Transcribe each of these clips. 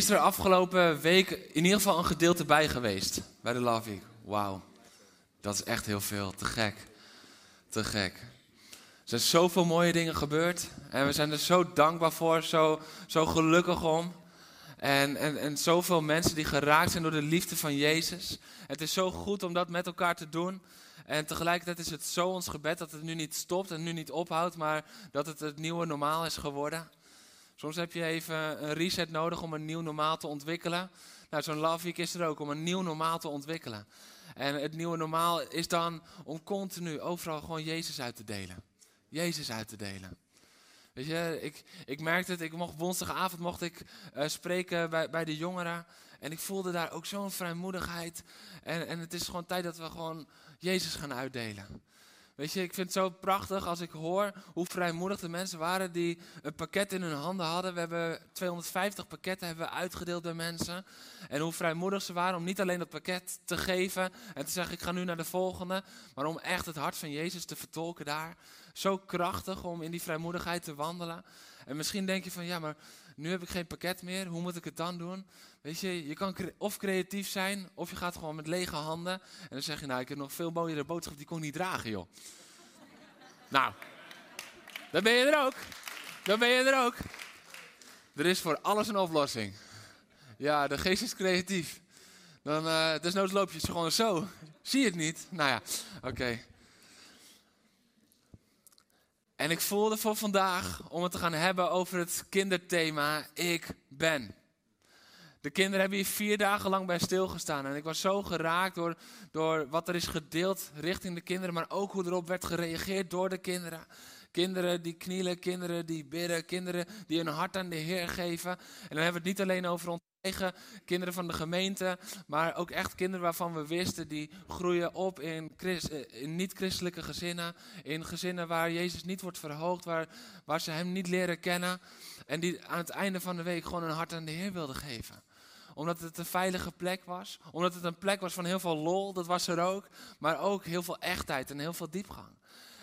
Is er afgelopen week in ieder geval een gedeelte bij geweest bij de Love Week? Wauw, dat is echt heel veel. Te gek. Te gek. Er zijn zoveel mooie dingen gebeurd en we zijn er zo dankbaar voor, zo, zo gelukkig om. En, en, en zoveel mensen die geraakt zijn door de liefde van Jezus. Het is zo goed om dat met elkaar te doen. En tegelijkertijd is het zo ons gebed dat het nu niet stopt en nu niet ophoudt, maar dat het het nieuwe normaal is geworden. Soms heb je even een reset nodig om een nieuw normaal te ontwikkelen. Nou, zo'n Love Week is er ook om een nieuw normaal te ontwikkelen. En het nieuwe normaal is dan om continu overal gewoon Jezus uit te delen. Jezus uit te delen. Weet je, ik, ik merkte het, ik mocht, woensdagavond mocht ik uh, spreken bij, bij de jongeren. En ik voelde daar ook zo'n vrijmoedigheid. En, en het is gewoon tijd dat we gewoon Jezus gaan uitdelen. Weet je, ik vind het zo prachtig als ik hoor hoe vrijmoedig de mensen waren die een pakket in hun handen hadden. We hebben 250 pakketten hebben we uitgedeeld bij mensen. En hoe vrijmoedig ze waren om niet alleen dat pakket te geven en te zeggen ik ga nu naar de volgende. Maar om echt het hart van Jezus te vertolken daar. Zo krachtig om in die vrijmoedigheid te wandelen. En misschien denk je van ja, maar nu heb ik geen pakket meer. Hoe moet ik het dan doen? Weet je, je kan of creatief zijn, of je gaat gewoon met lege handen. En dan zeg je, nou, ik heb nog veel mooiere boodschap, die kon ik niet dragen, joh. nou, dan ben je er ook. Dan ben je er ook. Er is voor alles een oplossing. Ja, de geest is creatief. Dan, uh, desnoods loop je het gewoon zo. Zie je het niet? Nou ja, oké. En ik voelde voor vandaag om het te gaan hebben over het kinderthema Ik ben. De kinderen hebben hier vier dagen lang bij stilgestaan. En ik was zo geraakt door, door wat er is gedeeld richting de kinderen, maar ook hoe erop werd gereageerd door de kinderen. Kinderen die knielen, kinderen die bidden, kinderen die hun hart aan de Heer geven. En dan hebben we het niet alleen over ons eigen kinderen van de gemeente, maar ook echt kinderen waarvan we wisten die groeien op in, in niet-christelijke gezinnen. In gezinnen waar Jezus niet wordt verhoogd, waar, waar ze Hem niet leren kennen. En die aan het einde van de week gewoon hun hart aan de Heer wilden geven omdat het een veilige plek was. Omdat het een plek was van heel veel lol, dat was er ook. Maar ook heel veel echtheid en heel veel diepgang.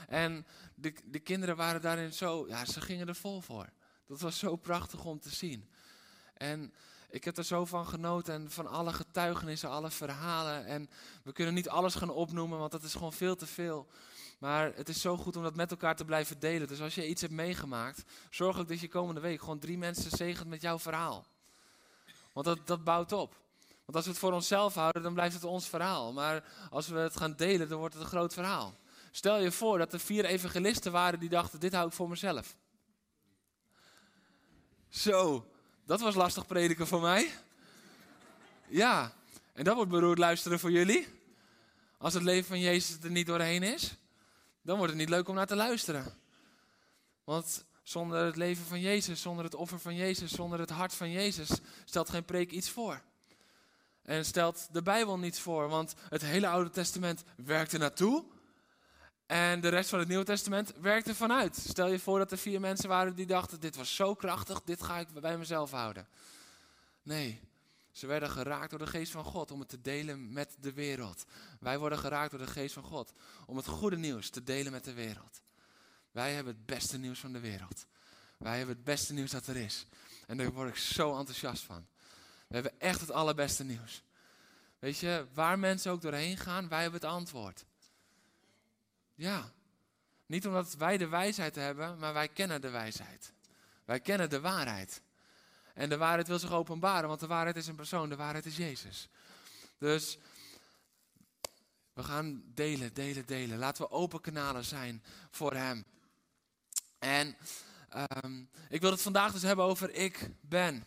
En de, de kinderen waren daarin zo, ja, ze gingen er vol voor. Dat was zo prachtig om te zien. En ik heb er zo van genoten en van alle getuigenissen, alle verhalen. En we kunnen niet alles gaan opnoemen, want dat is gewoon veel te veel. Maar het is zo goed om dat met elkaar te blijven delen. Dus als je iets hebt meegemaakt, zorg ook dat je komende week gewoon drie mensen zegent met jouw verhaal. Want dat, dat bouwt op. Want als we het voor onszelf houden, dan blijft het ons verhaal. Maar als we het gaan delen, dan wordt het een groot verhaal. Stel je voor dat er vier evangelisten waren die dachten, dit hou ik voor mezelf. Zo, dat was lastig prediken voor mij. Ja, en dat wordt beroerd luisteren voor jullie. Als het leven van Jezus er niet doorheen is, dan wordt het niet leuk om naar te luisteren. Want zonder het leven van Jezus, zonder het offer van Jezus, zonder het hart van Jezus, stelt geen preek iets voor. En stelt de Bijbel niets voor, want het hele Oude Testament werkt er naartoe. En de rest van het Nieuwe Testament werkt er vanuit. Stel je voor dat er vier mensen waren die dachten: dit was zo krachtig, dit ga ik bij mezelf houden. Nee, ze werden geraakt door de geest van God om het te delen met de wereld. Wij worden geraakt door de geest van God om het goede nieuws te delen met de wereld. Wij hebben het beste nieuws van de wereld. Wij hebben het beste nieuws dat er is. En daar word ik zo enthousiast van. We hebben echt het allerbeste nieuws. Weet je, waar mensen ook doorheen gaan, wij hebben het antwoord. Ja. Niet omdat wij de wijsheid hebben, maar wij kennen de wijsheid. Wij kennen de waarheid. En de waarheid wil zich openbaren, want de waarheid is een persoon, de waarheid is Jezus. Dus we gaan delen, delen, delen. Laten we open kanalen zijn voor Hem. En um, ik wil het vandaag dus hebben over ik ben.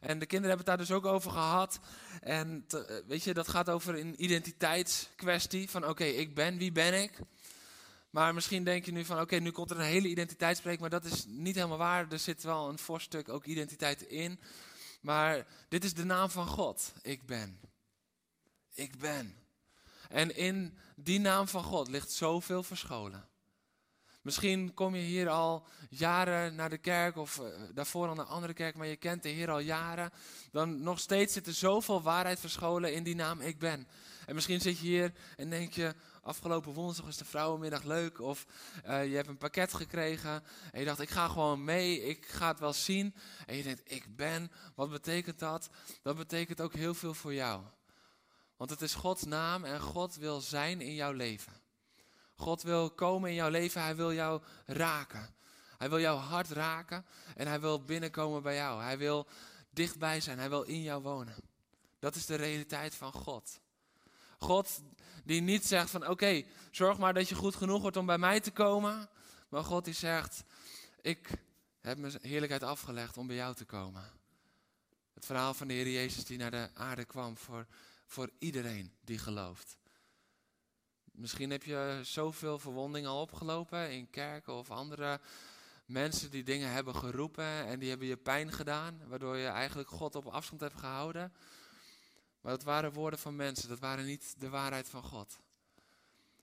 En de kinderen hebben het daar dus ook over gehad. En te, weet je, dat gaat over een identiteitskwestie. Van oké, ik ben, wie ben ik? Maar misschien denk je nu van, oké, nu komt er een hele identiteitsspreek, maar dat is niet helemaal waar. Er zit wel een voorstuk ook identiteit in. Maar dit is de naam van God, ik ben. Ik ben. En in die naam van God ligt zoveel verscholen. Misschien kom je hier al jaren naar de kerk of uh, daarvoor al naar een andere kerk, maar je kent de Heer al jaren. Dan nog steeds zit er zoveel waarheid verscholen in die naam Ik Ben. En misschien zit je hier en denk je, afgelopen woensdag was de vrouwenmiddag leuk. Of uh, je hebt een pakket gekregen en je dacht, ik ga gewoon mee, ik ga het wel zien. En je denkt, ik ben, wat betekent dat? Dat betekent ook heel veel voor jou. Want het is Gods naam en God wil zijn in jouw leven. God wil komen in jouw leven, hij wil jou raken. Hij wil jouw hart raken en hij wil binnenkomen bij jou. Hij wil dichtbij zijn, hij wil in jou wonen. Dat is de realiteit van God. God die niet zegt van oké, zorg maar dat je goed genoeg wordt om bij mij te komen. Maar God die zegt, ik heb mijn heerlijkheid afgelegd om bij jou te komen. Het verhaal van de Heer Jezus die naar de aarde kwam voor, voor iedereen die gelooft. Misschien heb je zoveel verwondingen al opgelopen in kerken of andere mensen die dingen hebben geroepen en die hebben je pijn gedaan, waardoor je eigenlijk God op afstand hebt gehouden. Maar dat waren woorden van mensen, dat waren niet de waarheid van God.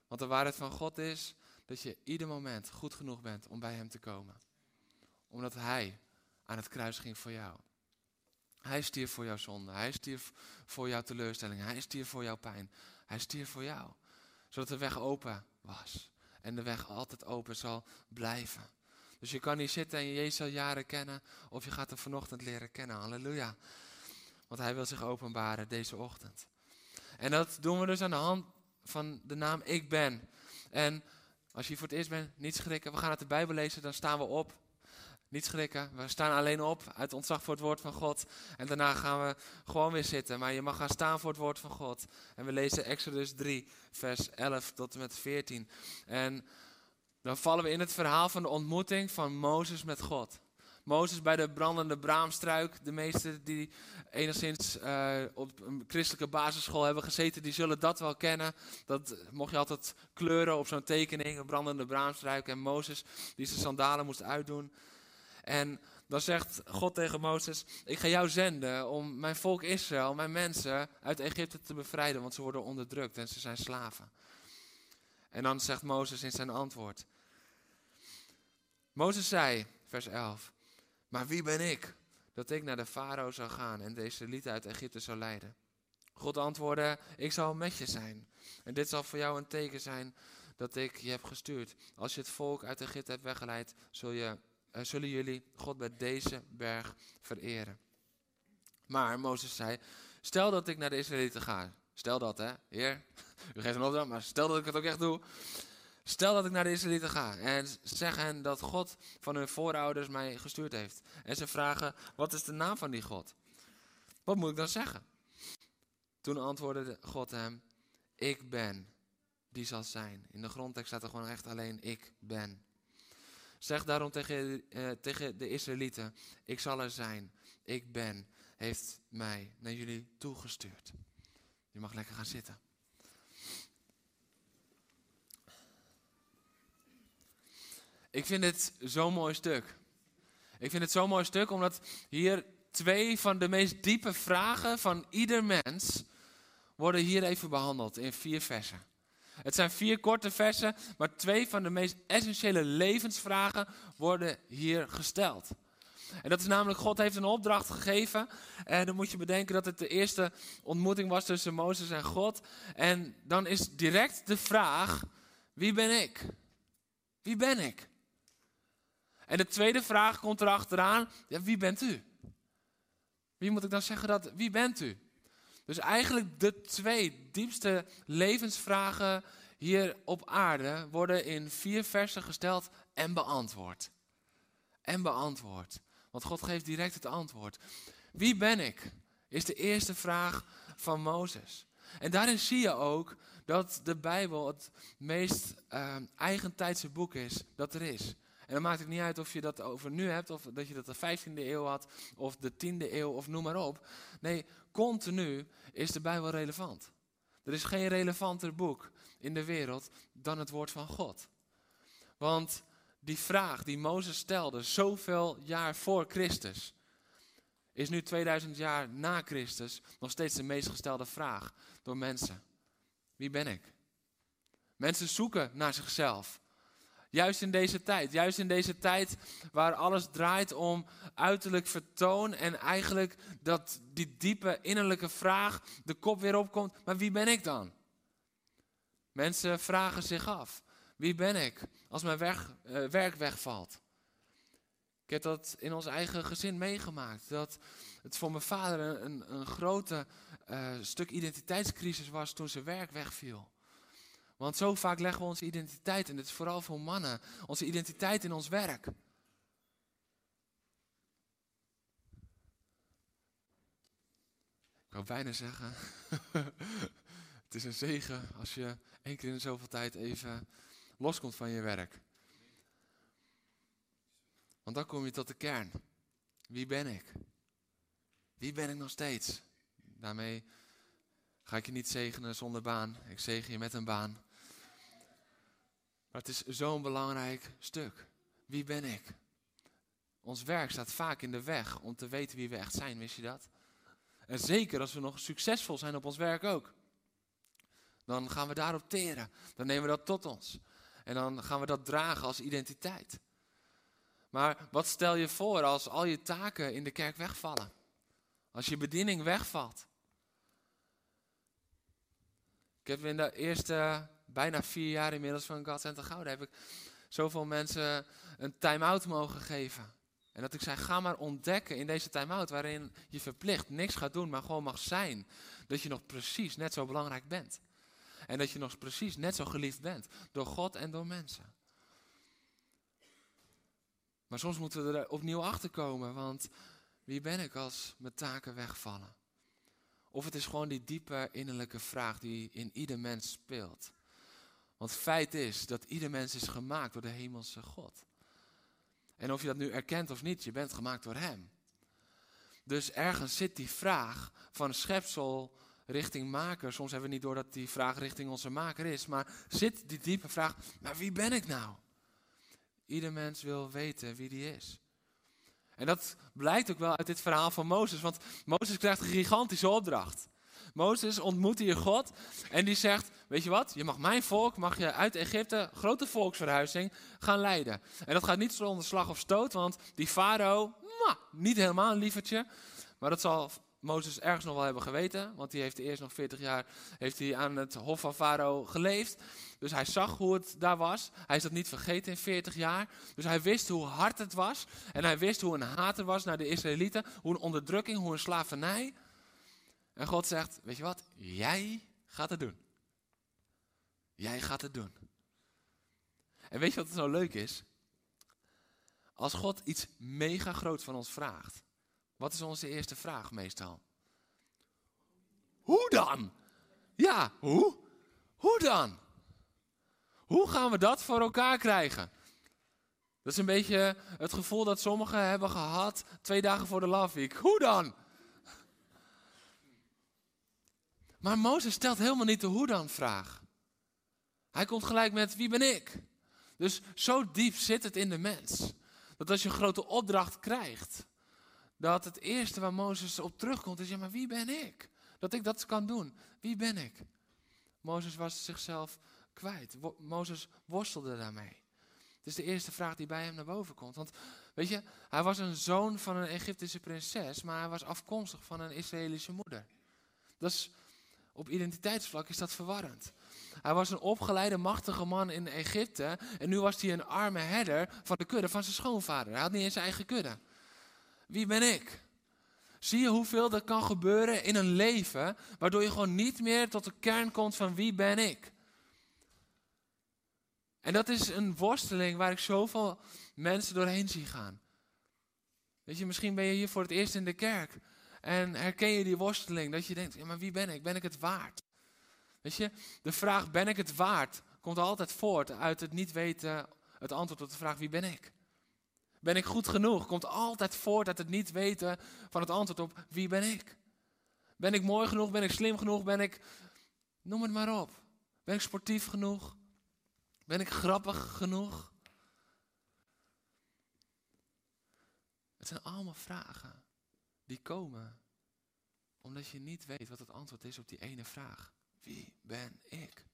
Want de waarheid van God is dat je ieder moment goed genoeg bent om bij Hem te komen. Omdat Hij aan het kruis ging voor jou. Hij stierf voor jouw zonde, Hij stierf voor jouw teleurstelling, Hij stierf voor jouw pijn. Hij stierf voor jou zodat de weg open was. En de weg altijd open zal blijven. Dus je kan niet zitten en je Jezus al jaren kennen. Of je gaat hem vanochtend leren kennen. Halleluja. Want hij wil zich openbaren deze ochtend. En dat doen we dus aan de hand van de naam Ik Ben. En als je voor het eerst bent, niet schrikken. We gaan uit de Bijbel lezen, dan staan we op. Niet schrikken. We staan alleen op uit ontzag voor het woord van God. En daarna gaan we gewoon weer zitten. Maar je mag gaan staan voor het woord van God. En we lezen Exodus 3, vers 11 tot en met 14. En dan vallen we in het verhaal van de ontmoeting van Mozes met God. Mozes bij de brandende braamstruik. De meesten die enigszins uh, op een christelijke basisschool hebben gezeten, die zullen dat wel kennen. Dat mocht je altijd kleuren op zo'n tekening, een brandende braamstruik. En Mozes die zijn sandalen moest uitdoen. En dan zegt God tegen Mozes: Ik ga jou zenden om mijn volk Israël, mijn mensen uit Egypte te bevrijden, want ze worden onderdrukt en ze zijn slaven. En dan zegt Mozes in zijn antwoord: Mozes zei, vers 11: Maar wie ben ik dat ik naar de farao zou gaan en deze lied uit Egypte zou leiden? God antwoordde: Ik zal met je zijn. En dit zal voor jou een teken zijn dat ik je heb gestuurd. Als je het volk uit Egypte hebt weggeleid, zul je uh, zullen jullie God bij deze berg vereren. Maar Mozes zei, stel dat ik naar de Israëlieten ga. Stel dat hè, heer, u geeft een opdracht, maar stel dat ik het ook echt doe. Stel dat ik naar de Israëlieten ga en zeg hen dat God van hun voorouders mij gestuurd heeft. En ze vragen, wat is de naam van die God? Wat moet ik dan zeggen? Toen antwoordde God hem, ik ben, die zal zijn. In de grondtekst staat er gewoon echt alleen, ik ben. Zeg daarom tegen, uh, tegen de Israëlieten: Ik zal er zijn. Ik ben, heeft mij naar jullie toegestuurd. Je mag lekker gaan zitten. Ik vind het zo'n mooi stuk. Ik vind het zo'n mooi stuk omdat hier twee van de meest diepe vragen van ieder mens worden hier even behandeld in vier versen. Het zijn vier korte versen, maar twee van de meest essentiële levensvragen worden hier gesteld. En dat is namelijk, God heeft een opdracht gegeven. En dan moet je bedenken dat het de eerste ontmoeting was tussen Mozes en God. En dan is direct de vraag, wie ben ik? Wie ben ik? En de tweede vraag komt erachteraan, ja, wie bent u? Wie moet ik dan zeggen dat, wie bent u? Dus eigenlijk de twee diepste levensvragen hier op aarde worden in vier versen gesteld en beantwoord. En beantwoord. Want God geeft direct het antwoord. Wie ben ik? Is de eerste vraag van Mozes. En daarin zie je ook dat de Bijbel het meest uh, eigentijdse boek is dat er is. En dan maakt het niet uit of je dat over nu hebt, of dat je dat de 15e eeuw had, of de 10e eeuw, of noem maar op. Nee, continu is de Bijbel relevant. Er is geen relevanter boek in de wereld dan het woord van God. Want die vraag die Mozes stelde, zoveel jaar voor Christus, is nu 2000 jaar na Christus nog steeds de meest gestelde vraag door mensen. Wie ben ik? Mensen zoeken naar zichzelf. Juist in deze tijd, juist in deze tijd waar alles draait om uiterlijk vertoon en eigenlijk dat die diepe innerlijke vraag de kop weer opkomt. Maar wie ben ik dan? Mensen vragen zich af, wie ben ik als mijn weg, uh, werk wegvalt? Ik heb dat in ons eigen gezin meegemaakt. Dat het voor mijn vader een, een, grote uh, stuk identiteitscrisis was toen zijn werk wegviel. Want zo vaak leggen we onze identiteit, en dit is vooral voor mannen, onze identiteit in ons werk. Ik wou bijna zeggen, het is een zegen als je één keer in zoveel tijd even loskomt van je werk. Want dan kom je tot de kern. Wie ben ik? Wie ben ik nog steeds? Daarmee ga ik je niet zegenen zonder baan. Ik zegen je met een baan. Maar het is zo'n belangrijk stuk. Wie ben ik? Ons werk staat vaak in de weg om te weten wie we echt zijn, wist je dat? En zeker als we nog succesvol zijn op ons werk ook. Dan gaan we daarop teren. Dan nemen we dat tot ons. En dan gaan we dat dragen als identiteit. Maar wat stel je voor als al je taken in de kerk wegvallen? Als je bediening wegvalt? Ik heb in de eerste bijna vier jaar inmiddels van God Center Gouden heb ik zoveel mensen een time-out mogen geven. En dat ik zei, ga maar ontdekken in deze time-out waarin je verplicht niks gaat doen, maar gewoon mag zijn. Dat je nog precies net zo belangrijk bent. En dat je nog precies net zo geliefd bent. Door God en door mensen. Maar soms moeten we er opnieuw achter komen, want wie ben ik als mijn taken wegvallen? Of het is gewoon die diepe innerlijke vraag die in ieder mens speelt. Want feit is dat ieder mens is gemaakt door de hemelse God. En of je dat nu erkent of niet, je bent gemaakt door Hem. Dus ergens zit die vraag van schepsel richting maker. Soms hebben we niet door dat die vraag richting onze maker is. Maar zit die diepe vraag, maar wie ben ik nou? Ieder mens wil weten wie die is. En dat blijkt ook wel uit dit verhaal van Mozes. Want Mozes krijgt een gigantische opdracht. Mozes ontmoet hier God en die zegt, weet je wat, je mag mijn volk, mag je uit Egypte, grote volksverhuizing, gaan leiden. En dat gaat niet zonder slag of stoot, want die farao, niet helemaal een lievertje, maar dat zal Mozes ergens nog wel hebben geweten, want die heeft eerst nog 40 jaar heeft hij aan het hof van farao geleefd. Dus hij zag hoe het daar was. Hij is dat niet vergeten in 40 jaar. Dus hij wist hoe hard het was. En hij wist hoe een haat er was naar de Israëlieten. Hoe een onderdrukking, hoe een slavernij. En God zegt, weet je wat, jij gaat het doen. Jij gaat het doen. En weet je wat zo leuk is? Als God iets mega groot van ons vraagt, wat is onze eerste vraag meestal? Hoe dan? Ja, hoe? Hoe dan? Hoe gaan we dat voor elkaar krijgen? Dat is een beetje het gevoel dat sommigen hebben gehad twee dagen voor de Love Week. Hoe dan? Maar Mozes stelt helemaal niet de hoe dan vraag. Hij komt gelijk met wie ben ik? Dus zo diep zit het in de mens. Dat als je een grote opdracht krijgt, dat het eerste waar Mozes op terugkomt is, ja maar wie ben ik? Dat ik dat kan doen. Wie ben ik? Mozes was zichzelf kwijt. Mozes worstelde daarmee. Het is de eerste vraag die bij hem naar boven komt. Want weet je, hij was een zoon van een Egyptische prinses, maar hij was afkomstig van een Israëlische moeder. Dat is op identiteitsvlak is dat verwarrend. Hij was een opgeleide, machtige man in Egypte. En nu was hij een arme herder van de kudde van zijn schoonvader. Hij had niet eens zijn eigen kudde. Wie ben ik? Zie je hoeveel er kan gebeuren in een leven, waardoor je gewoon niet meer tot de kern komt van wie ben ik? En dat is een worsteling waar ik zoveel mensen doorheen zie gaan. Weet je, misschien ben je hier voor het eerst in de kerk. En herken je die worsteling dat je denkt, ja, maar wie ben ik? Ben ik het waard? Weet je, de vraag ben ik het waard komt altijd voort uit het niet weten, het antwoord op de vraag wie ben ik? Ben ik goed genoeg? Komt altijd voort uit het niet weten van het antwoord op wie ben ik? Ben ik mooi genoeg? Ben ik slim genoeg? Ben ik, noem het maar op. Ben ik sportief genoeg? Ben ik grappig genoeg? Het zijn allemaal vragen die komen omdat je niet weet wat het antwoord is op die ene vraag. Wie ben ik?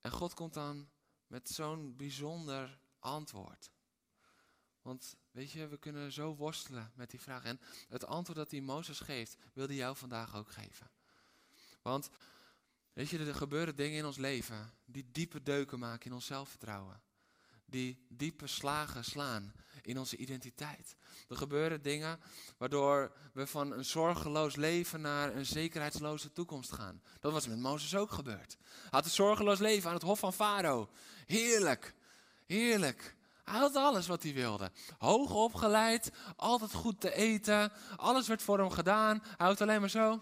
En God komt dan met zo'n bijzonder antwoord. Want weet je, we kunnen zo worstelen met die vraag. En het antwoord dat die Mozes geeft, wil hij jou vandaag ook geven. Want, weet je, er gebeuren dingen in ons leven die diepe deuken maken in ons zelfvertrouwen. Die diepe slagen slaan in onze identiteit. Er gebeuren dingen waardoor we van een zorgeloos leven naar een zekerheidsloze toekomst gaan. Dat was met Mozes ook gebeurd. Hij had een zorgeloos leven aan het hof van Farao. Heerlijk, heerlijk. Hij had alles wat hij wilde. Hoog opgeleid, altijd goed te eten, alles werd voor hem gedaan. Hij houdt alleen maar zo.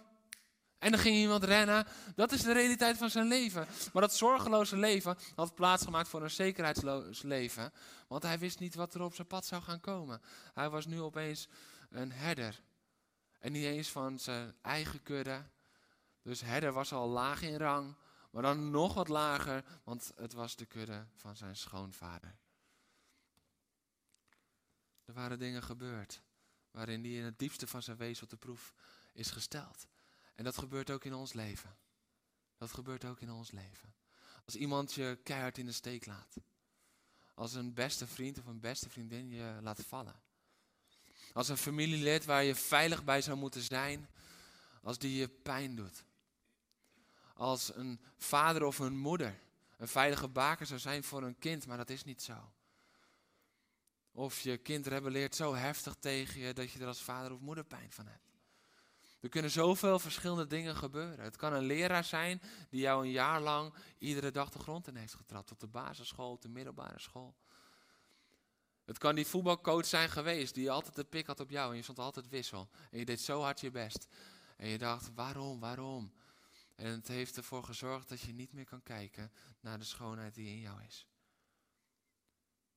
En dan ging iemand rennen. Dat is de realiteit van zijn leven. Maar dat zorgeloze leven had plaatsgemaakt voor een zekerheidsloos leven. Want hij wist niet wat er op zijn pad zou gaan komen. Hij was nu opeens een herder. En niet eens van zijn eigen kudde. Dus herder was al laag in rang. Maar dan nog wat lager, want het was de kudde van zijn schoonvader. Er waren dingen gebeurd waarin hij in het diepste van zijn wezen op de proef is gesteld. En dat gebeurt ook in ons leven. Dat gebeurt ook in ons leven. Als iemand je keihard in de steek laat. Als een beste vriend of een beste vriendin je laat vallen. Als een familielid waar je veilig bij zou moeten zijn, als die je pijn doet. Als een vader of een moeder een veilige baker zou zijn voor een kind, maar dat is niet zo. Of je kind rebelleert zo heftig tegen je dat je er als vader of moeder pijn van hebt. Er kunnen zoveel verschillende dingen gebeuren. Het kan een leraar zijn die jou een jaar lang iedere dag de grond in heeft getrapt. Op de basisschool, op de middelbare school. Het kan die voetbalcoach zijn geweest die altijd de pik had op jou en je stond altijd wissel. En je deed zo hard je best. En je dacht, waarom, waarom? En het heeft ervoor gezorgd dat je niet meer kan kijken naar de schoonheid die in jou is.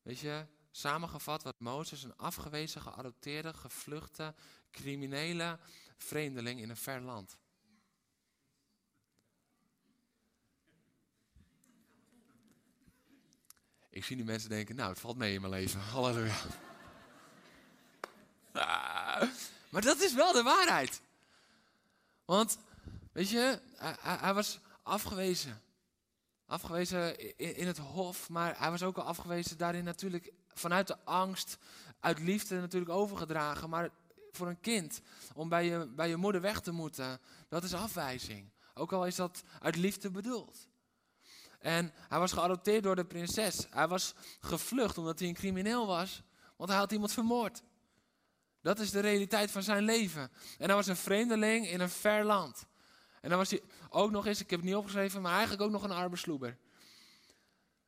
Weet je, samengevat wat Mozes, een afgewezen, geadopteerde, gevluchte, criminele vreemdeling in een ver land. Ik zie nu mensen denken, nou, het valt mee in mijn leven. Halleluja. Ah, maar dat is wel de waarheid. Want, weet je, hij, was afgewezen. Afgewezen in, het hof, maar hij was ook al afgewezen daarin natuurlijk vanuit de angst, uit liefde natuurlijk overgedragen. Maar voor een kind om bij je, bij je moeder weg te moeten, dat is afwijzing. Ook al is dat uit liefde bedoeld. En hij was geadopteerd door de prinses. Hij was gevlucht omdat hij een crimineel was, want hij had iemand vermoord. Dat is de realiteit van zijn leven. En hij was een vreemdeling in een ver land. En dan was hij ook nog eens, ik heb het niet opgeschreven, maar eigenlijk ook nog een arme sloeber.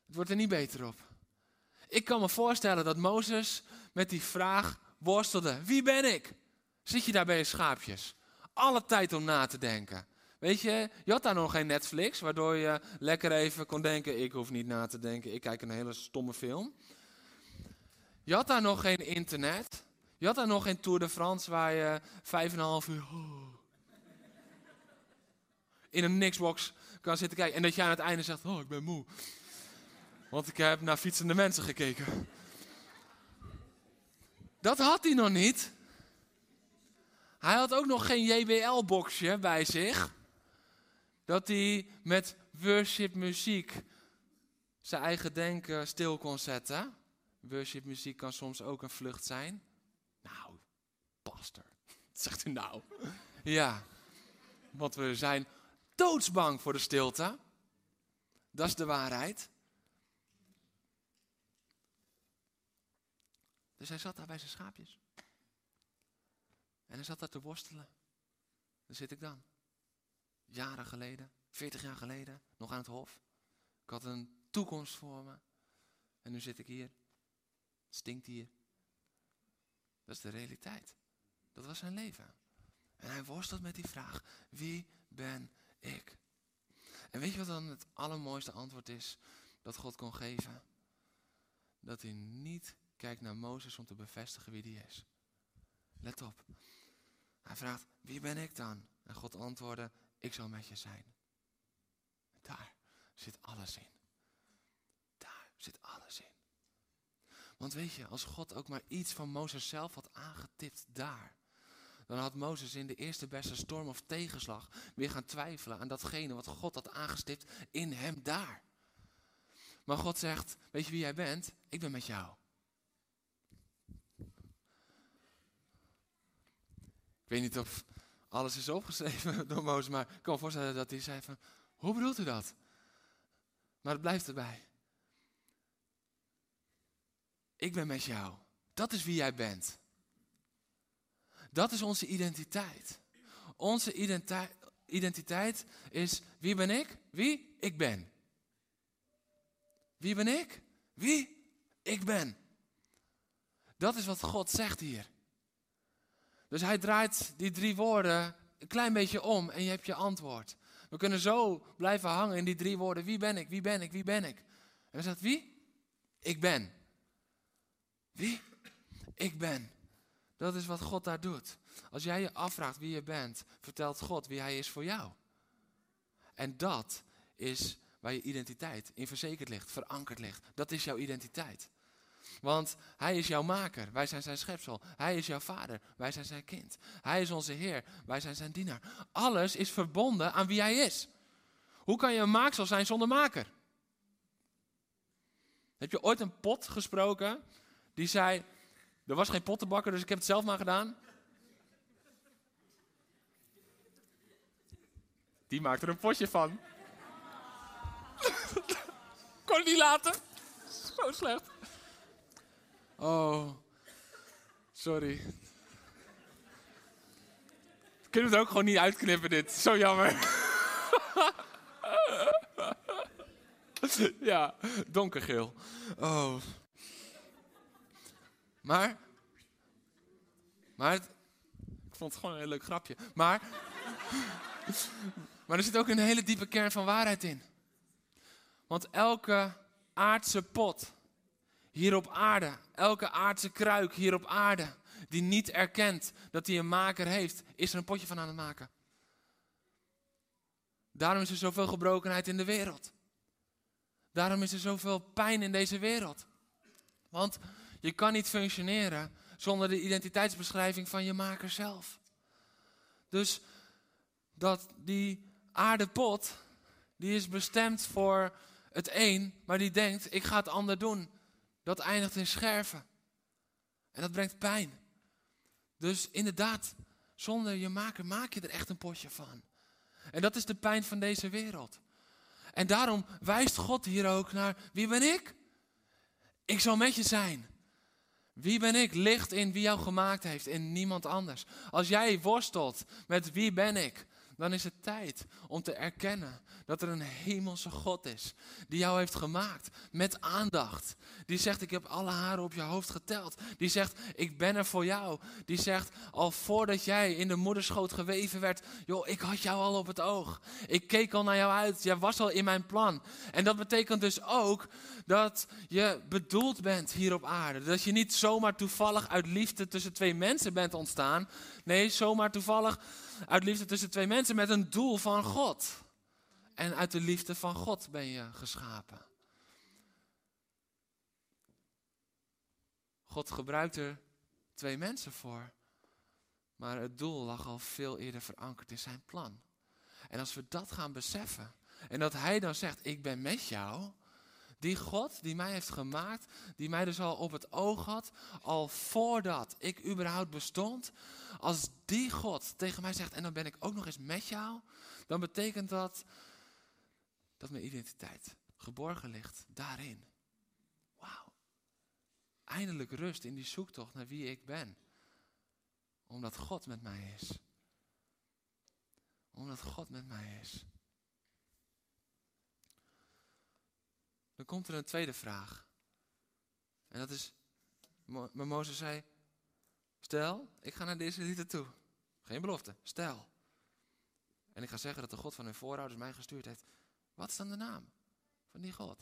Het wordt er niet beter op. Ik kan me voorstellen dat Mozes met die vraag worstelde. Wie ben ik? Zit je daar bij je schaapjes? Alle tijd om na te denken. Weet je, je had daar nog geen Netflix, waardoor je lekker even kon denken: ik hoef niet na te denken, ik kijk een hele stomme film. Je had daar nog geen internet. Je had daar nog geen Tour de France waar je vijf en een half uur in een Nixbox kan zitten kijken. En dat je aan het einde zegt: Oh, ik ben moe. Want ik heb naar fietsende mensen gekeken. Dat had hij nog niet. Hij had ook nog geen JBL-boxje bij zich. Dat hij met worship muziek zijn eigen denken stil kon zetten. Worship muziek kan soms ook een vlucht zijn. Nou, pastor. Zegt u nou? Ja, want we zijn doodsbang voor de stilte. Dat is de waarheid. Dus hij zat daar bij zijn schaapjes. En hij zat daar te worstelen. Daar zit ik dan. Jaren geleden, 40 jaar geleden, nog aan het hof. Ik had een toekomst voor me. En nu zit ik hier. Stinkt hier. Dat is de realiteit. Dat was zijn leven. En hij worstelt met die vraag: wie ben ik? En weet je wat dan het allermooiste antwoord is dat God kon geven? Dat hij niet kijkt naar Mozes om te bevestigen wie die is. Let op. Hij vraagt, wie ben ik dan? En God antwoordde, ik zal met je zijn. Daar zit alles in. Daar zit alles in. Want weet je, als God ook maar iets van Mozes zelf had aangetipt daar, dan had Mozes in de eerste beste storm of tegenslag weer gaan twijfelen aan datgene wat God had aangestipt in hem daar. Maar God zegt, weet je wie jij bent? Ik ben met jou. Weet niet of alles is opgeschreven door Mozes, maar ik kan me voorstellen dat hij zei van, hoe bedoelt u dat? Maar het blijft erbij. Ik ben met jou. Dat is wie jij bent. Dat is onze identiteit. Onze identiteit is wie ben ik? Wie? Ik ben. Wie ben ik? Wie? Ik ben. Dat is wat God zegt hier. Dus hij draait die drie woorden een klein beetje om en je hebt je antwoord. We kunnen zo blijven hangen in die drie woorden. Wie ben ik? Wie ben ik? Wie ben ik? En dan zegt wie? Ik ben. Wie? Ik ben. Dat is wat God daar doet. Als jij je afvraagt wie je bent, vertelt God wie Hij is voor jou. En dat is waar je identiteit in verzekerd ligt, verankerd ligt. Dat is jouw identiteit. Want Hij is jouw maker, wij zijn zijn schepsel. Hij is jouw vader, wij zijn zijn kind. Hij is onze Heer, wij zijn zijn dienaar. Alles is verbonden aan wie Hij is. Hoe kan je een maaksel zijn zonder maker? Heb je ooit een pot gesproken die zei: Er was geen pottenbakker, dus ik heb het zelf maar gedaan? Die maakt er een potje van. Kon niet laten. Zo slecht. Oh, sorry. Kunnen we het ook gewoon niet uitknippen dit? Zo jammer. ja, donkergeel. Oh. Maar, maar, ik vond het gewoon een heel leuk grapje. Maar, maar er zit ook een hele diepe kern van waarheid in. Want elke aardse pot hier op aarde, elke aardse kruik hier op aarde, die niet erkent dat hij een maker heeft, is er een potje van aan het maken. Daarom is er zoveel gebrokenheid in de wereld. Daarom is er zoveel pijn in deze wereld. Want je kan niet functioneren zonder de identiteitsbeschrijving van je maker zelf. Dus dat die aardepot, die is bestemd voor het een, maar die denkt, ik ga het ander doen. Dat eindigt in scherven. En dat brengt pijn. Dus inderdaad, zonder je maker maak je er echt een potje van. En dat is de pijn van deze wereld. En daarom wijst God hier ook naar, wie ben ik? Ik zal met je zijn. Wie ben ik? Licht in wie jou gemaakt heeft, in niemand anders. Als jij worstelt met wie ben ik, dan is het tijd om te erkennen dat er een hemelse God is die jou heeft gemaakt met aandacht. Die zegt, ik heb alle haren op je hoofd geteld. Die zegt, ik ben er voor jou. Die zegt, al voordat jij in de moederschoot geweven werd, joh, ik had jou al op het oog. Ik keek al naar jou uit. Jij was al in mijn plan. En dat betekent dus ook dat je bedoeld bent hier op aarde. Dat je niet zomaar toevallig uit liefde tussen twee mensen bent ontstaan. Nee, zomaar toevallig uit liefde tussen twee mensen met een doel van God. En uit de liefde van God ben je geschapen. God gebruikt er twee mensen voor. Maar het doel lag al veel eerder verankerd in zijn plan. En als we dat gaan beseffen. En dat hij dan zegt, ik ben met jou. Die God die mij heeft gemaakt, die mij dus al op het oog had, al voordat ik überhaupt bestond. Als die God tegen mij zegt, en dan ben ik ook nog eens met jou, dan betekent dat dat mijn identiteit geborgen ligt daarin. Wauw. Eindelijk rust in die zoektocht naar wie ik ben. Omdat God met mij is. Omdat God met mij is. Komt er een tweede vraag. En dat is, maar Mozes zei, stel, ik ga naar deze lieden toe. Geen belofte, stel. En ik ga zeggen dat de God van hun voorouders mij gestuurd heeft. Wat is dan de naam van die God?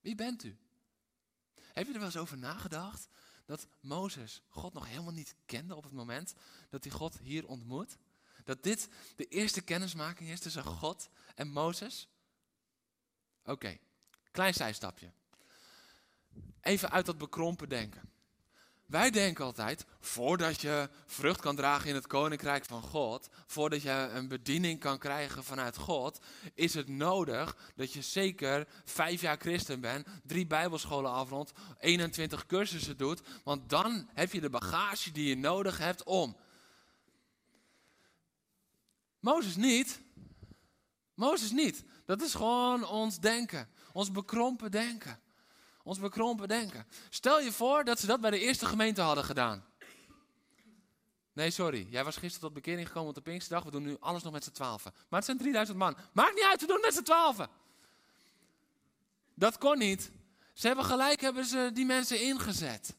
Wie bent u? Heb je er wel eens over nagedacht dat Mozes God nog helemaal niet kende op het moment dat hij God hier ontmoet? Dat dit de eerste kennismaking is tussen God en Mozes? Oké, Klein zijstapje. even uit dat bekrompen denken. Wij denken altijd, voordat je vrucht kan dragen in het koninkrijk van God, voordat je een bediening kan krijgen vanuit God, is het nodig dat je zeker vijf jaar christen bent, drie bijbelscholen afrondt, 21 cursussen doet, want dan heb je de bagage die je nodig hebt om. Mozes niet. Mozes niet. Dat is gewoon ons denken, ons bekrompen denken. Ons bekrompen denken. Stel je voor dat ze dat bij de eerste gemeente hadden gedaan. Nee, sorry. Jij was gisteren tot bekering gekomen op de Pinksterdag. We doen nu alles nog met z'n twaalfen. Maar het zijn 3000 man. Maakt niet uit, we doen het met z'n twaalfen. Dat kon niet. Ze hebben gelijk hebben ze die mensen ingezet.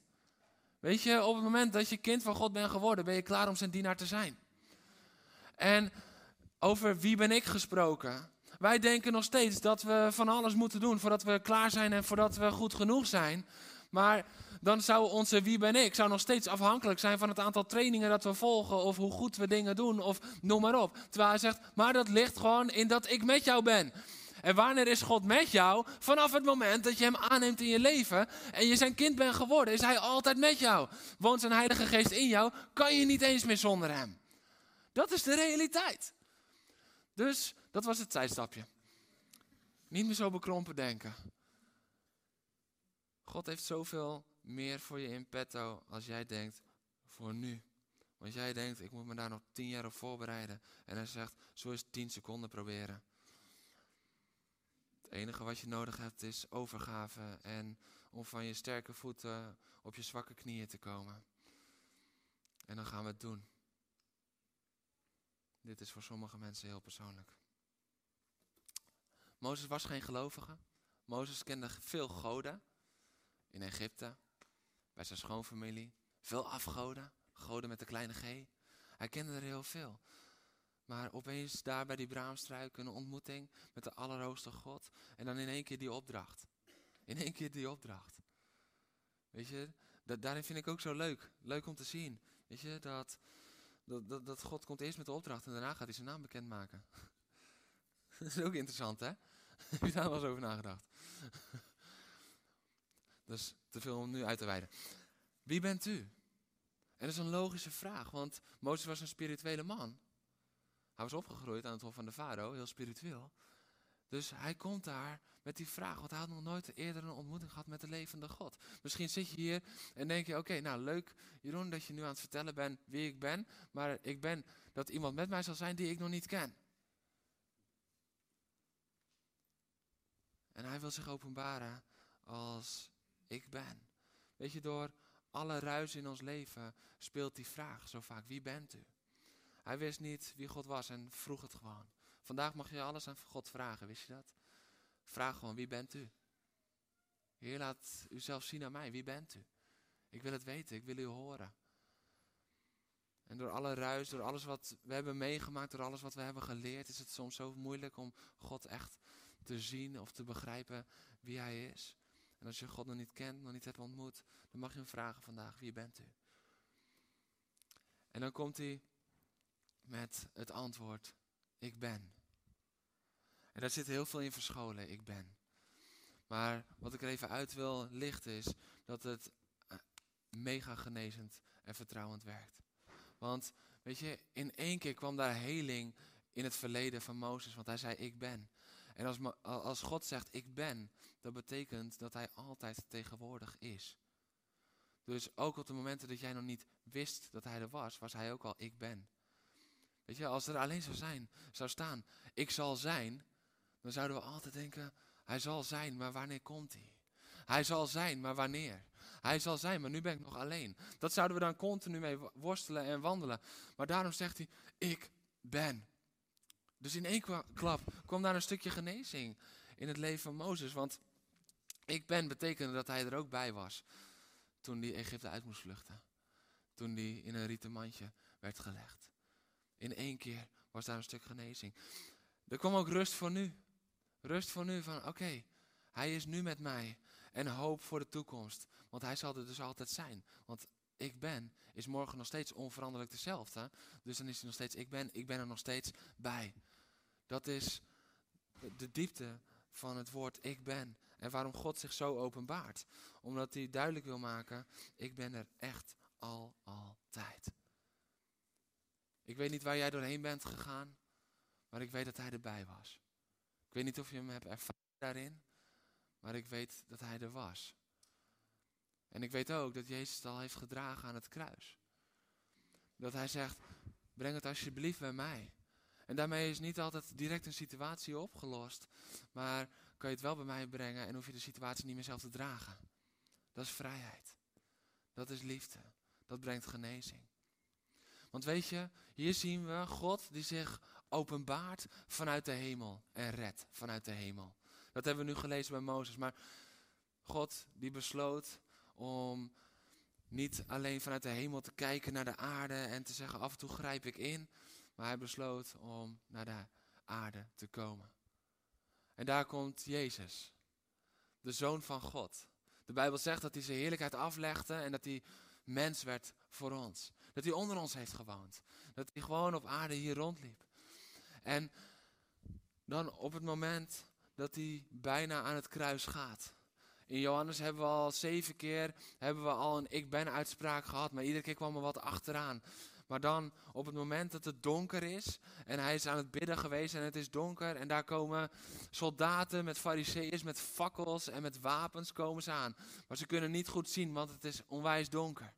Weet je, op het moment dat je kind van God bent geworden, ben je klaar om zijn dienaar te zijn. En over wie ben ik gesproken? Wij denken nog steeds dat we van alles moeten doen voordat we klaar zijn en voordat we goed genoeg zijn. Maar dan zou onze wie ben ik zou nog steeds afhankelijk zijn van het aantal trainingen dat we volgen of hoe goed we dingen doen of noem maar op. Terwijl hij zegt, maar dat ligt gewoon in dat ik met jou ben. En wanneer is God met jou? Vanaf het moment dat je hem aanneemt in je leven en je zijn kind bent geworden, is hij altijd met jou. Woont zijn Heilige Geest in jou, kan je niet eens meer zonder hem. Dat is de realiteit. Dus dat was het zijstapje. Niet meer zo bekrompen denken. God heeft zoveel meer voor je in petto als jij denkt voor nu. Want jij denkt, ik moet me daar nog tien jaar op voorbereiden. En hij zegt, zo is tien seconden proberen. Het enige wat je nodig hebt is overgave en om van je sterke voeten op je zwakke knieën te komen. En dan gaan we het doen. Dit is voor sommige mensen heel persoonlijk. Mozes was geen gelovige. Mozes kende veel goden in Egypte, bij zijn schoonfamilie. Veel afgoden, goden met de kleine g. Hij kende er heel veel. Maar opeens daar bij die braamstruik een ontmoeting met de Allerhoogste God. En dan in één keer die opdracht. In één keer die opdracht. Weet je, daarin vind ik ook zo leuk. Leuk om te zien. Weet je, dat, dat, dat, dat God komt eerst met de opdracht en daarna gaat hij zijn naam bekendmaken. dat is ook interessant, hè? Heb daar wel eens over nagedacht? dat is te veel om nu uit te wijden. Wie bent u? En dat is een logische vraag, want Mozes was een spirituele man. Hij was opgegroeid aan het hof van de farao, heel spiritueel. Dus hij komt daar met die vraag, want hij had nog nooit eerder een ontmoeting gehad met de levende God. Misschien zit je hier en denk je, oké, nou leuk Jeroen dat je nu aan het vertellen bent wie ik ben, maar ik ben dat iemand met mij zal zijn die ik nog niet ken. En hij wil zich openbaren als ik ben. Weet je, door alle ruis in ons leven speelt die vraag zo vaak, wie bent u? Hij wist niet wie God was en vroeg het gewoon. Vandaag mag je alles aan God vragen, wist je dat? Vraag gewoon, wie bent u? Heer, laat u zelf zien aan mij, wie bent u? Ik wil het weten, ik wil u horen. En door alle ruis, door alles wat we hebben meegemaakt, door alles wat we hebben geleerd, is het soms zo moeilijk om God echt te zien of te begrijpen wie Hij is. En als je God nog niet kent, nog niet hebt ontmoet, dan mag je hem vragen vandaag, wie bent u? En dan komt hij met het antwoord, ik ben. En daar zit heel veel in verscholen, ik ben. Maar wat ik er even uit wil lichten is dat het eh, mega genezend en vertrouwend werkt. Want weet je, in één keer kwam daar heling in het verleden van Mozes, want hij zei ik ben. En als, als God zegt ik ben, dat betekent dat hij altijd tegenwoordig is. Dus ook op de momenten dat jij nog niet wist dat hij er was, was hij ook al ik ben. Weet je, als er alleen zou zijn, zou staan, ik zal zijn, dan zouden we altijd denken, hij zal zijn, maar wanneer komt hij? Hij zal zijn, maar wanneer? Hij zal zijn, maar nu ben ik nog alleen. Dat zouden we dan continu mee worstelen en wandelen. Maar daarom zegt hij, ik ben. Dus in één klap kwam daar een stukje genezing in het leven van Mozes. Want ik ben betekende dat hij er ook bij was toen hij Egypte uit moest vluchten. Toen hij in een rieten mandje werd gelegd. In één keer was daar een stuk genezing. Er kwam ook rust voor nu. Rust voor nu van oké, hij is nu met mij. En hoop voor de toekomst. Want hij zal er dus altijd zijn. Want ik ben is morgen nog steeds onveranderlijk dezelfde. Dus dan is hij nog steeds ik ben, ik ben er nog steeds bij. Dat is de diepte van het woord ik ben. En waarom God zich zo openbaart. Omdat hij duidelijk wil maken, ik ben er echt al altijd. Ik weet niet waar jij doorheen bent gegaan, maar ik weet dat hij erbij was. Ik weet niet of je hem hebt ervaren daarin, maar ik weet dat hij er was. En ik weet ook dat Jezus het al heeft gedragen aan het kruis. Dat hij zegt, breng het alsjeblieft bij mij. En daarmee is niet altijd direct een situatie opgelost, maar kan je het wel bij mij brengen en hoef je de situatie niet meer zelf te dragen. Dat is vrijheid. Dat is liefde. Dat brengt genezing. Want weet je, hier zien we God die zich openbaart vanuit de hemel en redt vanuit de hemel. Dat hebben we nu gelezen bij Mozes. Maar God die besloot om niet alleen vanuit de hemel te kijken naar de aarde en te zeggen af en toe grijp ik in. Maar hij besloot om naar de aarde te komen. En daar komt Jezus, de Zoon van God. De Bijbel zegt dat hij zijn heerlijkheid aflegde en dat hij mens werd voor ons. Dat hij onder ons heeft gewoond. Dat hij gewoon op aarde hier rondliep. En dan op het moment dat hij bijna aan het kruis gaat. In Johannes hebben we al zeven keer hebben we al een ik ben uitspraak gehad, maar iedere keer kwam er wat achteraan. Maar dan op het moment dat het donker is en hij is aan het bidden geweest en het is donker en daar komen soldaten met fariseeërs, met fakkels en met wapens komen ze aan. Maar ze kunnen niet goed zien, want het is onwijs donker.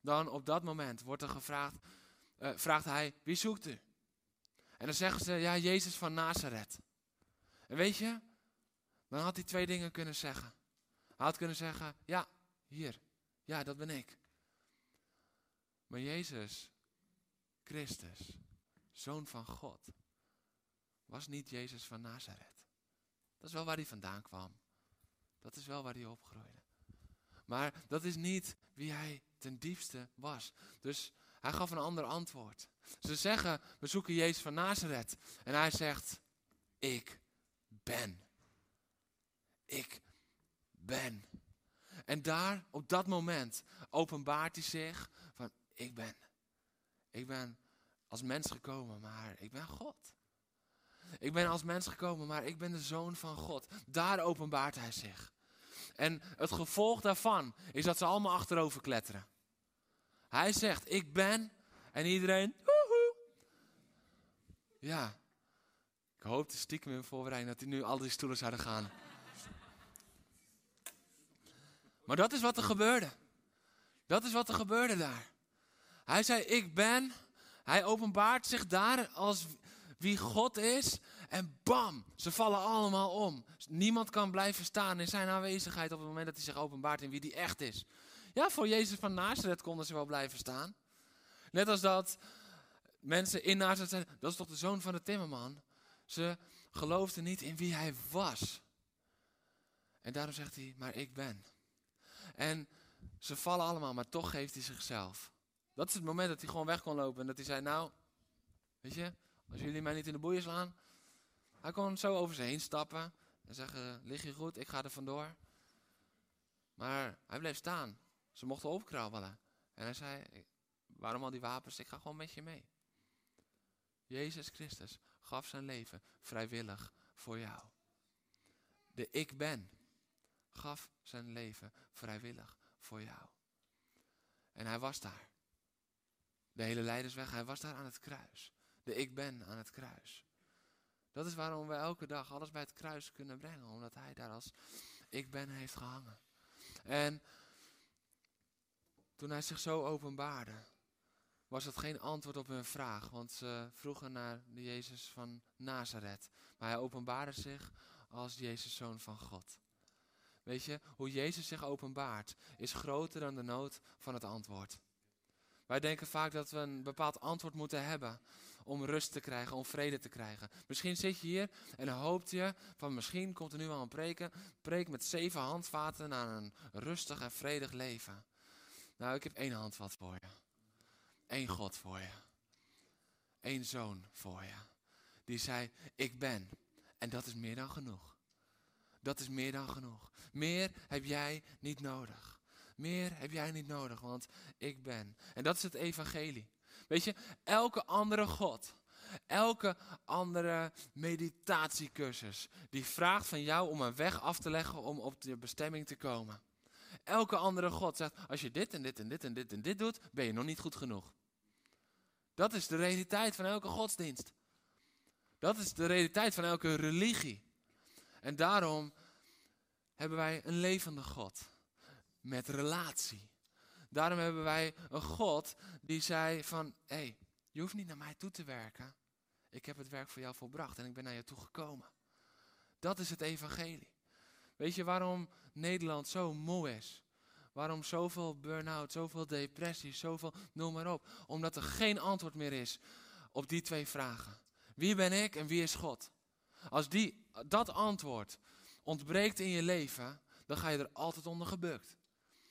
Dan op dat moment wordt er gevraagd, uh, vraagt hij, wie zoekt u? En dan zeggen ze, ja, Jezus van Nazareth. En weet je, dan had hij twee dingen kunnen zeggen. Hij had kunnen zeggen, ja, hier, ja, dat ben ik. Maar Jezus, Christus, zoon van God, was niet Jezus van Nazareth. Dat is wel waar hij vandaan kwam. Dat is wel waar hij opgroeide. Maar dat is niet wie hij ten diepste was. Dus hij gaf een ander antwoord. Ze zeggen, we zoeken Jezus van Nazareth. En hij zegt, ik ben. Ik ben. En daar, op dat moment, openbaart hij zich van, ik ben. Ik ben als mens gekomen, maar ik ben God. Ik ben als mens gekomen, maar ik ben de zoon van God. Daar openbaart hij zich. En het gevolg daarvan is dat ze allemaal achterover kletteren. Hij zegt, ik ben. En iedereen, woehoe. Ja. Ik hoopte stiekem in voorbereiding dat hij nu al die stoelen zouden gaan. Maar dat is wat er gebeurde. Dat is wat er gebeurde daar. Hij zei, ik ben. Hij openbaart zich daar als wie God is. En bam, ze vallen allemaal om. Niemand kan blijven staan in zijn aanwezigheid op het moment dat hij zich openbaart in wie hij echt is. Ja, voor Jezus van Nazareth konden ze wel blijven staan. Net als dat mensen in Nazareth zeiden, dat is toch de zoon van de timmerman. Ze geloofden niet in wie hij was. En daarom zegt hij, maar ik ben. En ze vallen allemaal, maar toch geeft hij zichzelf. Dat is het moment dat hij gewoon weg kon lopen. En dat hij zei, nou, weet je, als jullie mij niet in de boeien slaan. Hij kon zo over ze heen stappen en zeggen, lig je goed, ik ga er vandoor. Maar hij bleef staan. Ze mochten opkrabbelen. En hij zei, waarom al die wapens? Ik ga gewoon met je mee. Jezus Christus gaf zijn leven vrijwillig voor jou. De ik ben gaf zijn leven vrijwillig voor jou. En hij was daar. De hele leidersweg, hij was daar aan het kruis. De ik ben aan het kruis. Dat is waarom we elke dag alles bij het kruis kunnen brengen. Omdat hij daar als ik ben heeft gehangen. En toen hij zich zo openbaarde, was het geen antwoord op hun vraag. Want ze vroegen naar de Jezus van Nazareth. Maar hij openbaarde zich als Jezus, zoon van God. Weet je, hoe Jezus zich openbaart is groter dan de nood van het antwoord. Wij denken vaak dat we een bepaald antwoord moeten hebben om rust te krijgen, om vrede te krijgen. Misschien zit je hier en hoopt je van misschien komt er nu wel een preken, preek met zeven handvaten naar een rustig en vredig leven. Nou, ik heb één handvat voor je. Eén God voor je. Eén zoon voor je. Die zei, ik ben. En dat is meer dan genoeg. Dat is meer dan genoeg. Meer heb jij niet nodig. Meer heb jij niet nodig, want ik ben. En dat is het evangelie. Weet je, elke andere God, Elke andere meditatiecursus die vraagt van jou om een weg af te leggen om op je bestemming te komen. Elke andere God zegt, als je dit en dit en dit en dit en dit doet, ben je nog niet goed genoeg. Dat is de realiteit van elke godsdienst. Dat is de realiteit van elke religie. En daarom hebben wij een levende God met relatie. Daarom hebben wij een God die zei van, hé, hey, je hoeft niet naar mij toe te werken. Ik heb het werk voor jou volbracht en ik ben naar je toe gekomen. Dat is het evangelie. Weet je waarom Nederland zo moe is? Waarom zoveel burn-out, zoveel depressie, zoveel, noem maar op. Omdat er geen antwoord meer is op die twee vragen. Wie ben ik en wie is God? Als die, dat antwoord ontbreekt in je leven, dan ga je er altijd onder gebukt.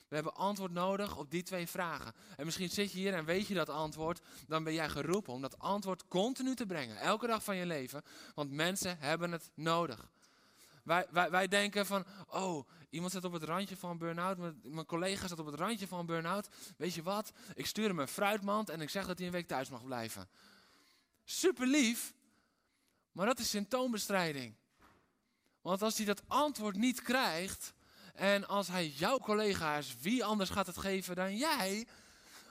We hebben antwoord nodig op die twee vragen. En misschien zit je hier en weet je dat antwoord. Dan ben jij geroepen om dat antwoord continu te brengen. Elke dag van je leven. Want mensen hebben het nodig. Wij, wij, wij denken van, oh, iemand zit op het randje van burn-out. Mijn, collega zit op het randje van burn-out. Weet je wat? Ik stuur hem een fruitmand en ik zeg dat hij een week thuis mag blijven. Super lief. Maar dat is symptoombestrijding. Want als hij dat antwoord niet krijgt, en als hij jouw collega is, wie anders gaat het geven dan jij?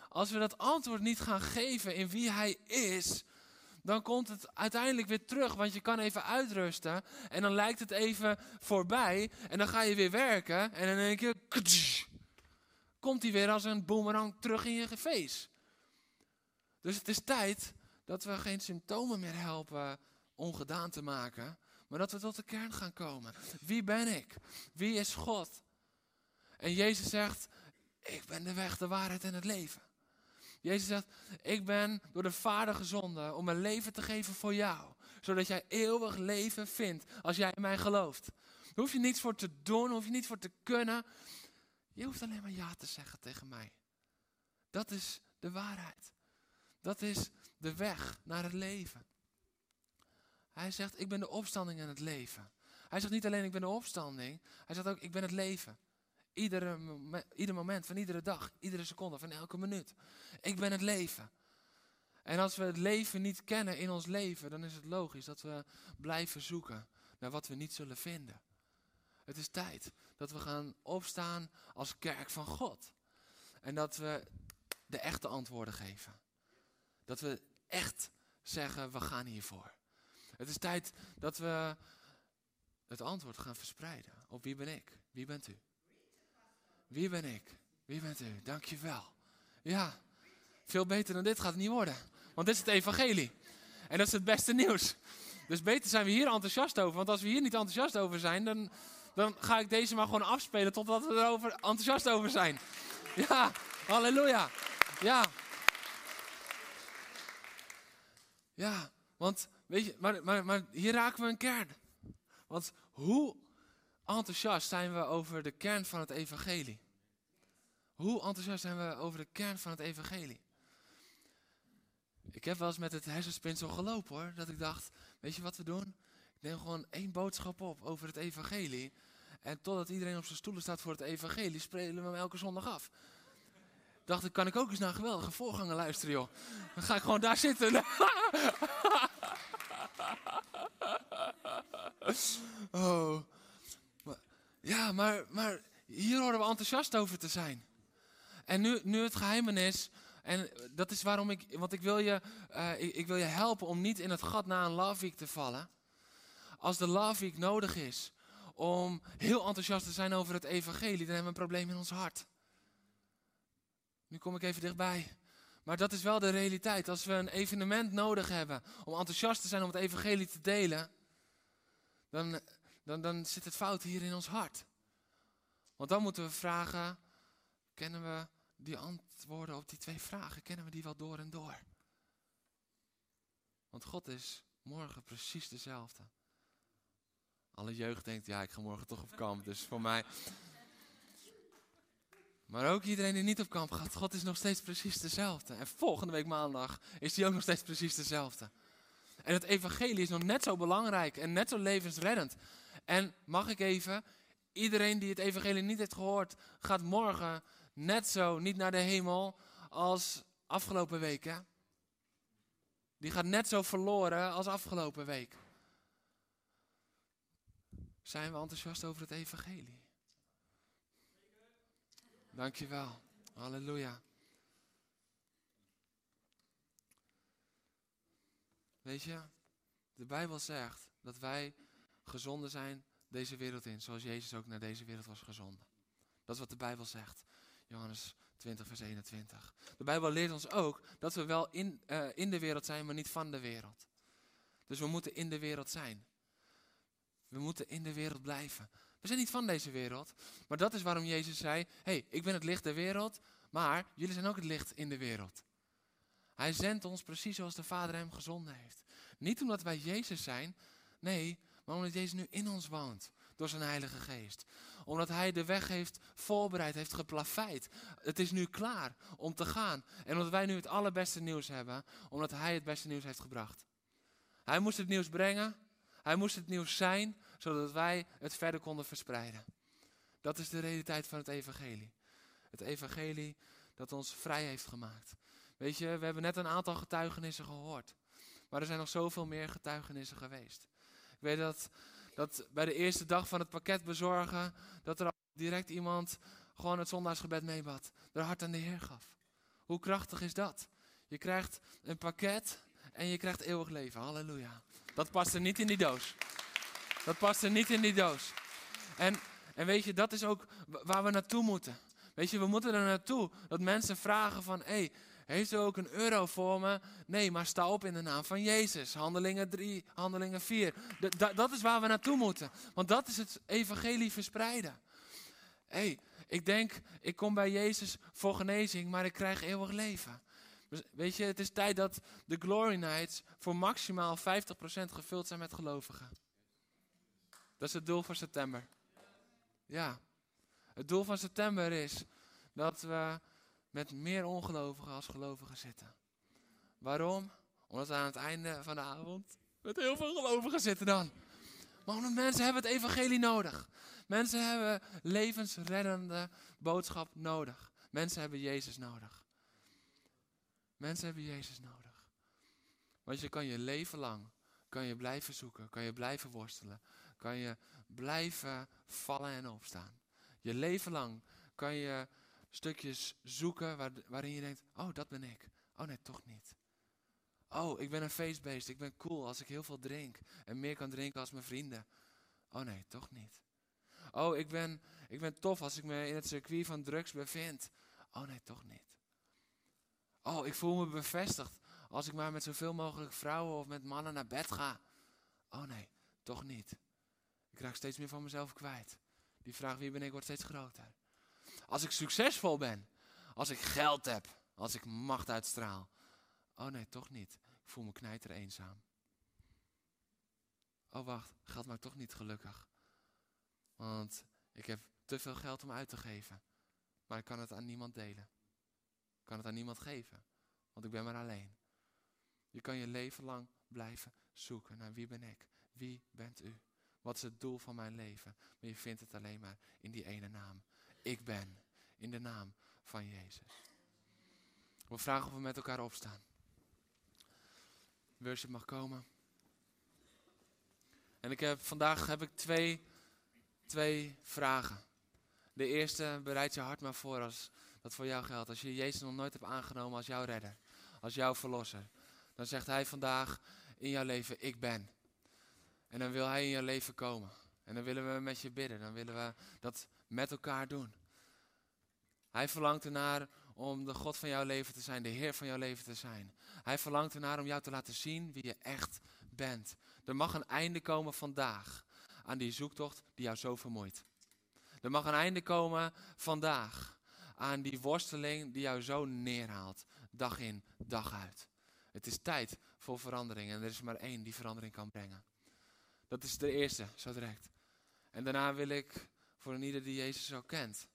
Als we dat antwoord niet gaan geven in wie hij is, dan komt het uiteindelijk weer terug. Want je kan even uitrusten en dan lijkt het even voorbij. En dan ga je weer werken en in één keer komt hij weer als een boemerang terug in je face. Dus het is tijd dat we geen symptomen meer helpen ongedaan te maken, maar dat we tot de kern gaan komen. Wie ben ik? Wie is God? En Jezus zegt, ik ben de weg, de waarheid en het leven. Jezus zegt, ik ben door de Vader gezonden om mijn leven te geven voor jou. Zodat jij eeuwig leven vindt als jij in mij gelooft. Daar hoef je niets voor te doen, hoef je niet voor te kunnen. Je hoeft alleen maar ja te zeggen tegen mij. Dat is de waarheid. Dat is de weg naar het leven. Hij zegt, ik ben de opstanding en het leven. Hij zegt niet alleen, ik ben de opstanding. Hij zegt ook, ik ben het leven. Iedere, ieder moment van iedere dag, iedere seconde, van elke minuut. Ik ben het leven. En als we het leven niet kennen in ons leven, dan is het logisch dat we blijven zoeken naar wat we niet zullen vinden. Het is tijd dat we gaan opstaan als kerk van God. En dat we de echte antwoorden geven. Dat we echt zeggen, we gaan hiervoor. Het is tijd dat we het antwoord gaan verspreiden op wie ben ik, wie bent u. Wie ben ik, wie bent u, dankjewel. Ja, veel beter dan dit gaat het niet worden. Want dit is het evangelie. En dat is het beste nieuws. Dus beter zijn we hier enthousiast over. Want als we hier niet enthousiast over zijn, dan, dan ga ik deze maar gewoon afspelen totdat we erover enthousiast over zijn. Ja, halleluja. Ja. Ja, want weet je, maar, maar, hier raken we een kern. Want hoe enthousiast zijn we over de kern van het evangelie? Hoe enthousiast zijn we over de kern van het evangelie? Ik heb wel eens met het hersenspinsel gelopen hoor. Dat ik dacht, weet je wat we doen? Ik neem gewoon één boodschap op over het evangelie. En totdat iedereen op zijn stoelen staat voor het evangelie, spelen we hem elke zondag af. Dacht ik, kan ik ook eens naar geweldige voorganger luisteren joh. Dan ga ik gewoon daar zitten. oh. ja, maar, maar hier horen we enthousiast over te zijn. En nu, nu het geheimenis, en dat is waarom ik, want ik wil, je, uh, ik, ik, wil je helpen om niet in het gat na een love week te vallen. Als de love week nodig is om heel enthousiast te zijn over het evangelie, dan hebben we een probleem in ons hart. Nu kom ik even dichtbij. Maar dat is wel de realiteit. Als we een evenement nodig hebben om enthousiast te zijn om het evangelie te delen, dan, dan, dan zit het fout hier in ons hart. Want dan moeten we vragen, kennen we die antwoorden op die twee vragen, kennen we die wel door en door? Want God is morgen precies dezelfde. Alle jeugd denkt, ja, ik ga morgen toch op kamp, dus voor mij... Maar ook iedereen die niet op kamp gaat, God is nog steeds precies dezelfde. En volgende week maandag is hij ook nog steeds precies dezelfde. En het evangelie is nog net zo belangrijk en net zo levensreddend. En mag ik even, iedereen die het evangelie niet heeft gehoord, gaat morgen net zo niet naar de hemel als afgelopen weken. die gaat net zo verloren als afgelopen week. Zijn we enthousiast over het evangelie? Dankjewel. Halleluja. Weet je, de Bijbel zegt dat wij gezonden zijn deze wereld in, zoals Jezus ook naar deze wereld was gezonden. Dat is wat de Bijbel zegt. Johannes 20, vers 21. De Bijbel leert ons ook dat we wel in, uh, in de wereld zijn, maar niet van de wereld. Dus we moeten in de wereld zijn. We moeten in de wereld blijven. We zijn niet van deze wereld. Maar dat is waarom Jezus zei: hey, ik ben het licht der wereld, maar jullie zijn ook het licht in de wereld. Hij zendt ons precies zoals de Vader hem gezonden heeft. Niet omdat wij Jezus zijn, nee, maar omdat Jezus nu in ons woont door zijn Heilige Geest. Omdat Hij de weg heeft voorbereid, heeft geplaveid. Het is nu klaar om te gaan. En omdat wij nu het allerbeste nieuws hebben, omdat Hij het beste nieuws heeft gebracht. Hij moest het nieuws brengen, Hij moest het nieuws zijn, zodat wij het verder konden verspreiden. Dat is de realiteit van het Evangelie. Het Evangelie dat ons vrij heeft gemaakt. Weet je, we hebben net een aantal getuigenissen gehoord. Maar er zijn nog zoveel meer getuigenissen geweest. Ik weet dat, dat bij de eerste dag van het pakket bezorgen, dat er direct iemand gewoon het zondagsgebed meebad. Er hart aan de Heer gaf. Hoe krachtig is dat? Je krijgt een pakket en je krijgt eeuwig leven. Halleluja. Dat past er niet in die doos. Dat past er niet in die doos. En, en weet je, dat is ook waar we naartoe moeten. Weet je, we moeten er naartoe dat mensen vragen van, hé, hey, heeft u ook een euro voor me? Nee, maar sta op in de naam van Jezus. Handelingen 3, handelingen 4. dat is waar we naartoe moeten. Want dat is het evangelie verspreiden. Hé, hey, ik denk, ik kom bij Jezus voor genezing, maar ik krijg eeuwig leven. Dus, weet je, het is tijd dat de Glory Nights voor maximaal 50% gevuld zijn met gelovigen. Dat is het doel voor september. Ja. Het doel van september is dat we met meer ongelovigen als gelovigen zitten. Waarom? Omdat we aan het einde van de avond met heel veel gelovigen zitten dan. Maar omdat mensen hebben het evangelie nodig. Mensen hebben levensreddende boodschap nodig. Mensen hebben Jezus nodig. Mensen hebben Jezus nodig. Want je kan je leven lang, kan je blijven zoeken, kan je blijven worstelen, kan je blijven vallen en opstaan. Je leven lang kan je stukjes zoeken waar, waarin je denkt, oh dat ben ik. Oh nee, toch niet. Oh, ik ben een feestbeest. Ik ben cool als ik heel veel drink. En meer kan drinken als mijn vrienden. Oh nee, toch niet. Oh, ik ben, ik ben tof als ik me in het circuit van drugs bevind. Oh nee, toch niet. Oh, ik voel me bevestigd als ik maar met zoveel mogelijk vrouwen of met mannen naar bed ga. Oh nee, toch niet. Ik raak steeds meer van mezelf kwijt. Die vraag wie ben ik wordt steeds groter. Als ik succesvol ben. Als ik geld heb. Als ik macht uitstraal. Oh nee, toch niet. Ik voel me knijter eenzaam. Oh wacht, geld maakt toch niet gelukkig. Want ik heb te veel geld om uit te geven. Maar ik kan het aan niemand delen. Ik kan het aan niemand geven. Want ik ben maar alleen. Je kan je leven lang blijven zoeken naar wie ben ik? Wie bent u? Wat is het doel van mijn leven? Maar je vindt het alleen maar in die ene naam. Ik ben. In de naam van Jezus. We vragen of we met elkaar opstaan. Worship mag komen. En ik heb, vandaag heb ik twee, twee vragen. De eerste, bereid je hart maar voor als dat voor jou geldt. Als je Jezus nog nooit hebt aangenomen als jouw redder, als jouw verlosser. Dan zegt hij vandaag in jouw leven, ik ben. En dan wil hij in je leven komen. En dan willen we met je bidden. Dan willen we dat met elkaar doen. Hij verlangt ernaar om de God van jouw leven te zijn, de Heer van jouw leven te zijn. Hij verlangt ernaar om jou te laten zien wie je echt bent. Er mag een einde komen vandaag aan die zoektocht die jou zo vermoeit. Er mag een einde komen vandaag aan die worsteling die jou zo neerhaalt, dag in, dag uit. Het is tijd voor verandering en er is maar één die verandering kan brengen. Dat is de eerste, zo direct. En daarna wil ik, voor een ieder die Jezus zo kent,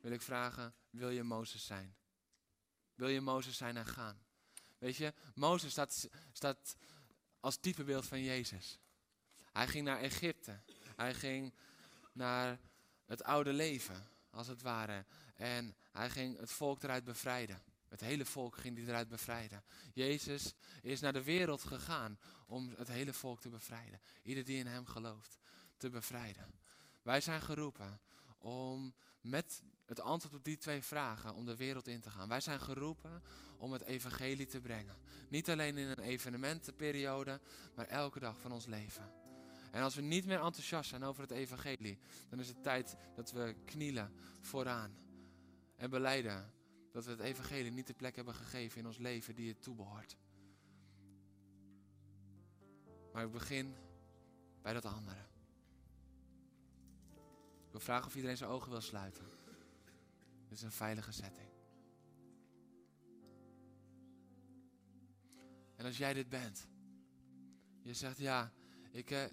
wil ik vragen, wil je Mozes zijn? Wil je Mozes zijn en gaan? Weet je, Mozes staat, staat als typebeeld van Jezus. Hij ging naar Egypte. Hij ging naar het oude leven, als het ware. En hij ging het volk eruit bevrijden. Het hele volk ging hij eruit bevrijden. Jezus is naar de wereld gegaan om het hele volk te bevrijden. Ieder die in hem gelooft, te bevrijden. Wij zijn geroepen om met het antwoord op die twee vragen, om de wereld in te gaan. Wij zijn geroepen om het evangelie te brengen. Niet alleen in een evenementenperiode, maar elke dag van ons leven. En als we niet meer enthousiast zijn over het evangelie, dan is het tijd dat we knielen vooraan en beleiden dat we het evangelie niet de plek hebben gegeven in ons leven die het toebehoort. Maar ik begin bij dat andere. Ik wil vragen of iedereen zijn ogen wil sluiten. Dit is een veilige setting. En als jij dit bent, je zegt ja, ik, eh,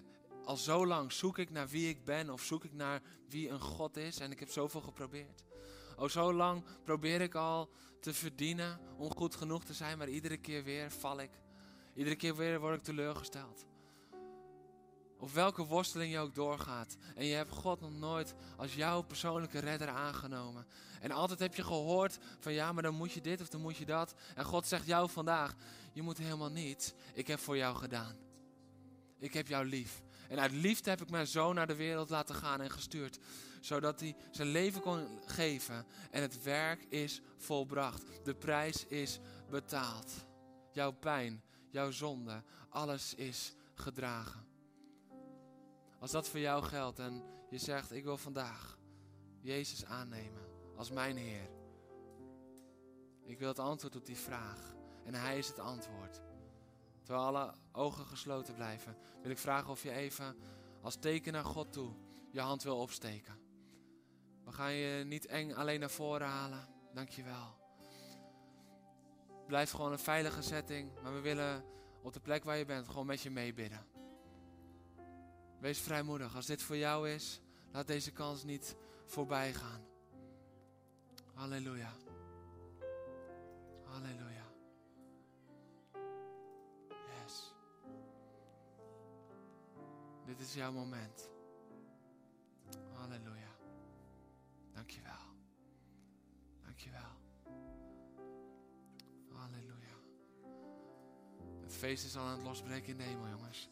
al zo lang zoek ik naar wie ik ben of zoek ik naar wie een God is en ik heb zoveel geprobeerd. Oh, zo lang probeer ik al te verdienen om goed genoeg te zijn, maar iedere keer weer val ik. Iedere keer weer word ik teleurgesteld. Of welke worsteling je ook doorgaat. En je hebt God nog nooit als jouw persoonlijke redder aangenomen. En altijd heb je gehoord van ja, maar dan moet je dit of dan moet je dat. En God zegt jou vandaag, je moet helemaal niets. Ik heb voor jou gedaan. Ik heb jou lief. En uit liefde heb ik mijn zoon naar de wereld laten gaan en gestuurd. Zodat hij zijn leven kon geven. En het werk is volbracht. De prijs is betaald. Jouw pijn, jouw zonde, alles is gedragen. Als dat voor jou geldt en je zegt, ik wil vandaag Jezus aannemen als mijn Heer. Ik wil het antwoord op die vraag. En Hij is het antwoord. Terwijl alle ogen gesloten blijven, wil ik vragen of je even als teken naar God toe je hand wil opsteken. We gaan je niet eng alleen naar voren halen. Dankjewel. Blijf gewoon een veilige setting, maar we willen op de plek waar je bent gewoon met je meebidden. Wees vrijmoedig. Als dit voor jou is, laat deze kans niet voorbij gaan. Halleluja. Halleluja. Dit is jouw moment. Halleluja. Dankjewel. Dankjewel. Halleluja. Het feest is al aan het losbreken in de hemel, jongens.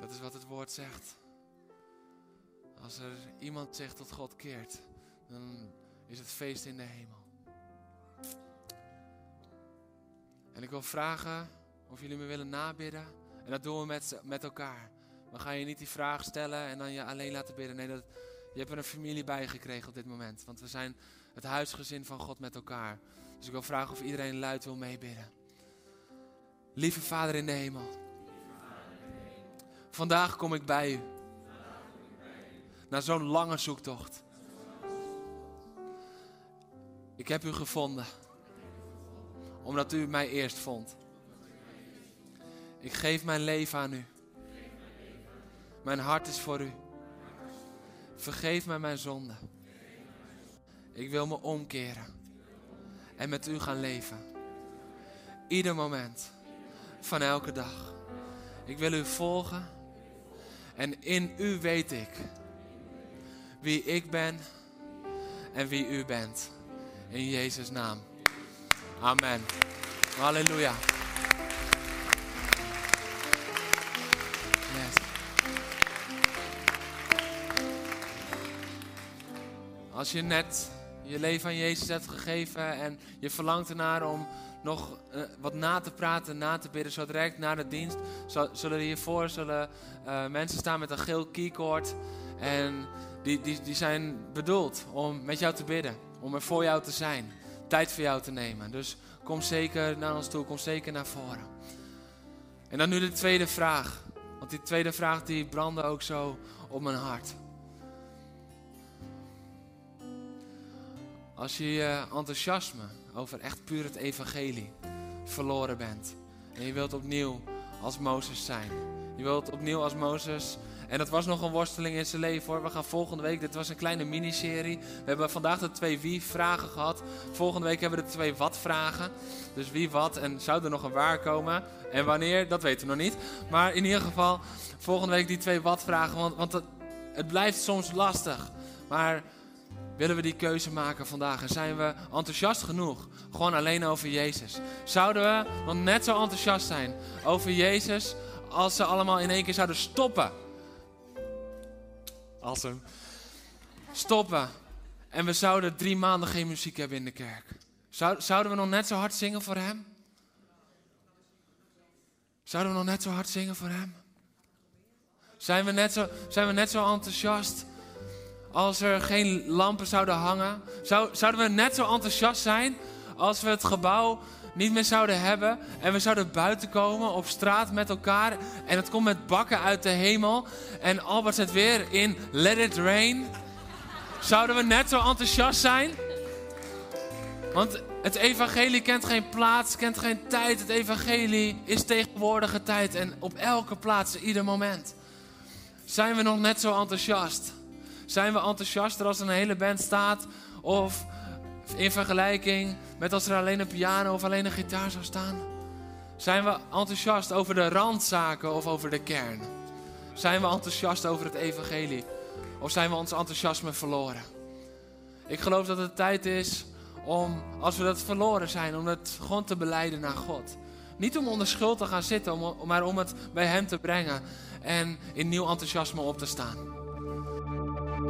Dat is wat het woord zegt. Als er iemand zich tot God keert, dan is het feest in de hemel. En ik wil vragen of jullie me willen nabidden. En dat doen we met, met elkaar. We gaan je niet die vraag stellen en dan je alleen laten bidden. Nee, dat, je hebt er een familie bij gekregen op dit moment. Want we zijn het huisgezin van God met elkaar. Dus ik wil vragen of iedereen luid wil meebidden. Lieve Vader in de hemel. Vandaag kom ik bij u. Na zo'n lange zoektocht. Ik heb u gevonden. Omdat u mij eerst vond. Ik geef mijn leven aan u. Mijn hart is voor u. Vergeef mij mijn zonde. Ik wil me omkeren. En met u gaan leven. Ieder moment. Van elke dag. Ik wil u volgen. En in u weet ik wie ik ben en wie u bent. In Jezus' naam. Amen. Halleluja. Als je net je leven aan Jezus hebt gegeven en je verlangt ernaar om nog uh, wat na te praten, na te bidden. Zo direct na de dienst zullen hiervoor zullen, uh, mensen staan met een geel keycord. En die, die, die zijn bedoeld om met jou te bidden. Om er voor jou te zijn. Tijd voor jou te nemen. Dus kom zeker naar ons toe. Kom zeker naar voren. En dan nu de tweede vraag. Want die tweede vraag die brandde ook zo op mijn hart. Als je je enthousiasme over echt puur het evangelie verloren bent. En je wilt opnieuw als Mozes zijn. Je wilt opnieuw als Mozes. En dat was nog een worsteling in zijn leven hoor. We gaan volgende week, dit was een kleine miniserie. We hebben vandaag de twee wie-vragen gehad. Volgende week hebben we de twee wat-vragen. Dus wie, wat en zou er nog een waar komen? En wanneer, dat weten we nog niet. Maar in ieder geval, volgende week die twee wat-vragen. Want, want het, het blijft soms lastig. Maar willen we die keuze maken vandaag? En zijn we enthousiast genoeg? Gewoon alleen over Jezus. Zouden we nog net zo enthousiast zijn over Jezus als ze allemaal in één keer zouden stoppen? Als hem stoppen. En we zouden drie maanden geen muziek hebben in de kerk. Zou, zouden we nog net zo hard zingen voor hem? Zouden we nog net zo hard zingen voor hem? Zijn we net zo, zijn we net zo enthousiast als er geen lampen zouden hangen? Zou, zouden we net zo enthousiast zijn als we het gebouw niet meer zouden hebben en we zouden buiten komen op straat met elkaar en het komt met bakken uit de hemel en Albert zet weer in Let It Rain? Zouden we net zo enthousiast zijn? Want het evangelie kent geen plaats, kent geen tijd. Het evangelie is tegenwoordige tijd en op elke plaats, ieder moment. Zijn we nog net zo enthousiast? Zijn we enthousiaster als er een hele band staat? Of in vergelijking met als er alleen een piano of alleen een gitaar zou staan? Zijn we enthousiast over de randzaken of over de kern? Zijn we enthousiast over het evangelie? Of zijn we ons enthousiasme verloren? Ik geloof dat het tijd is om, als we dat verloren zijn, om het gewoon te beleiden naar God. Niet om onder schuld te gaan zitten, maar om het bij Hem te brengen en in nieuw enthousiasme op te staan.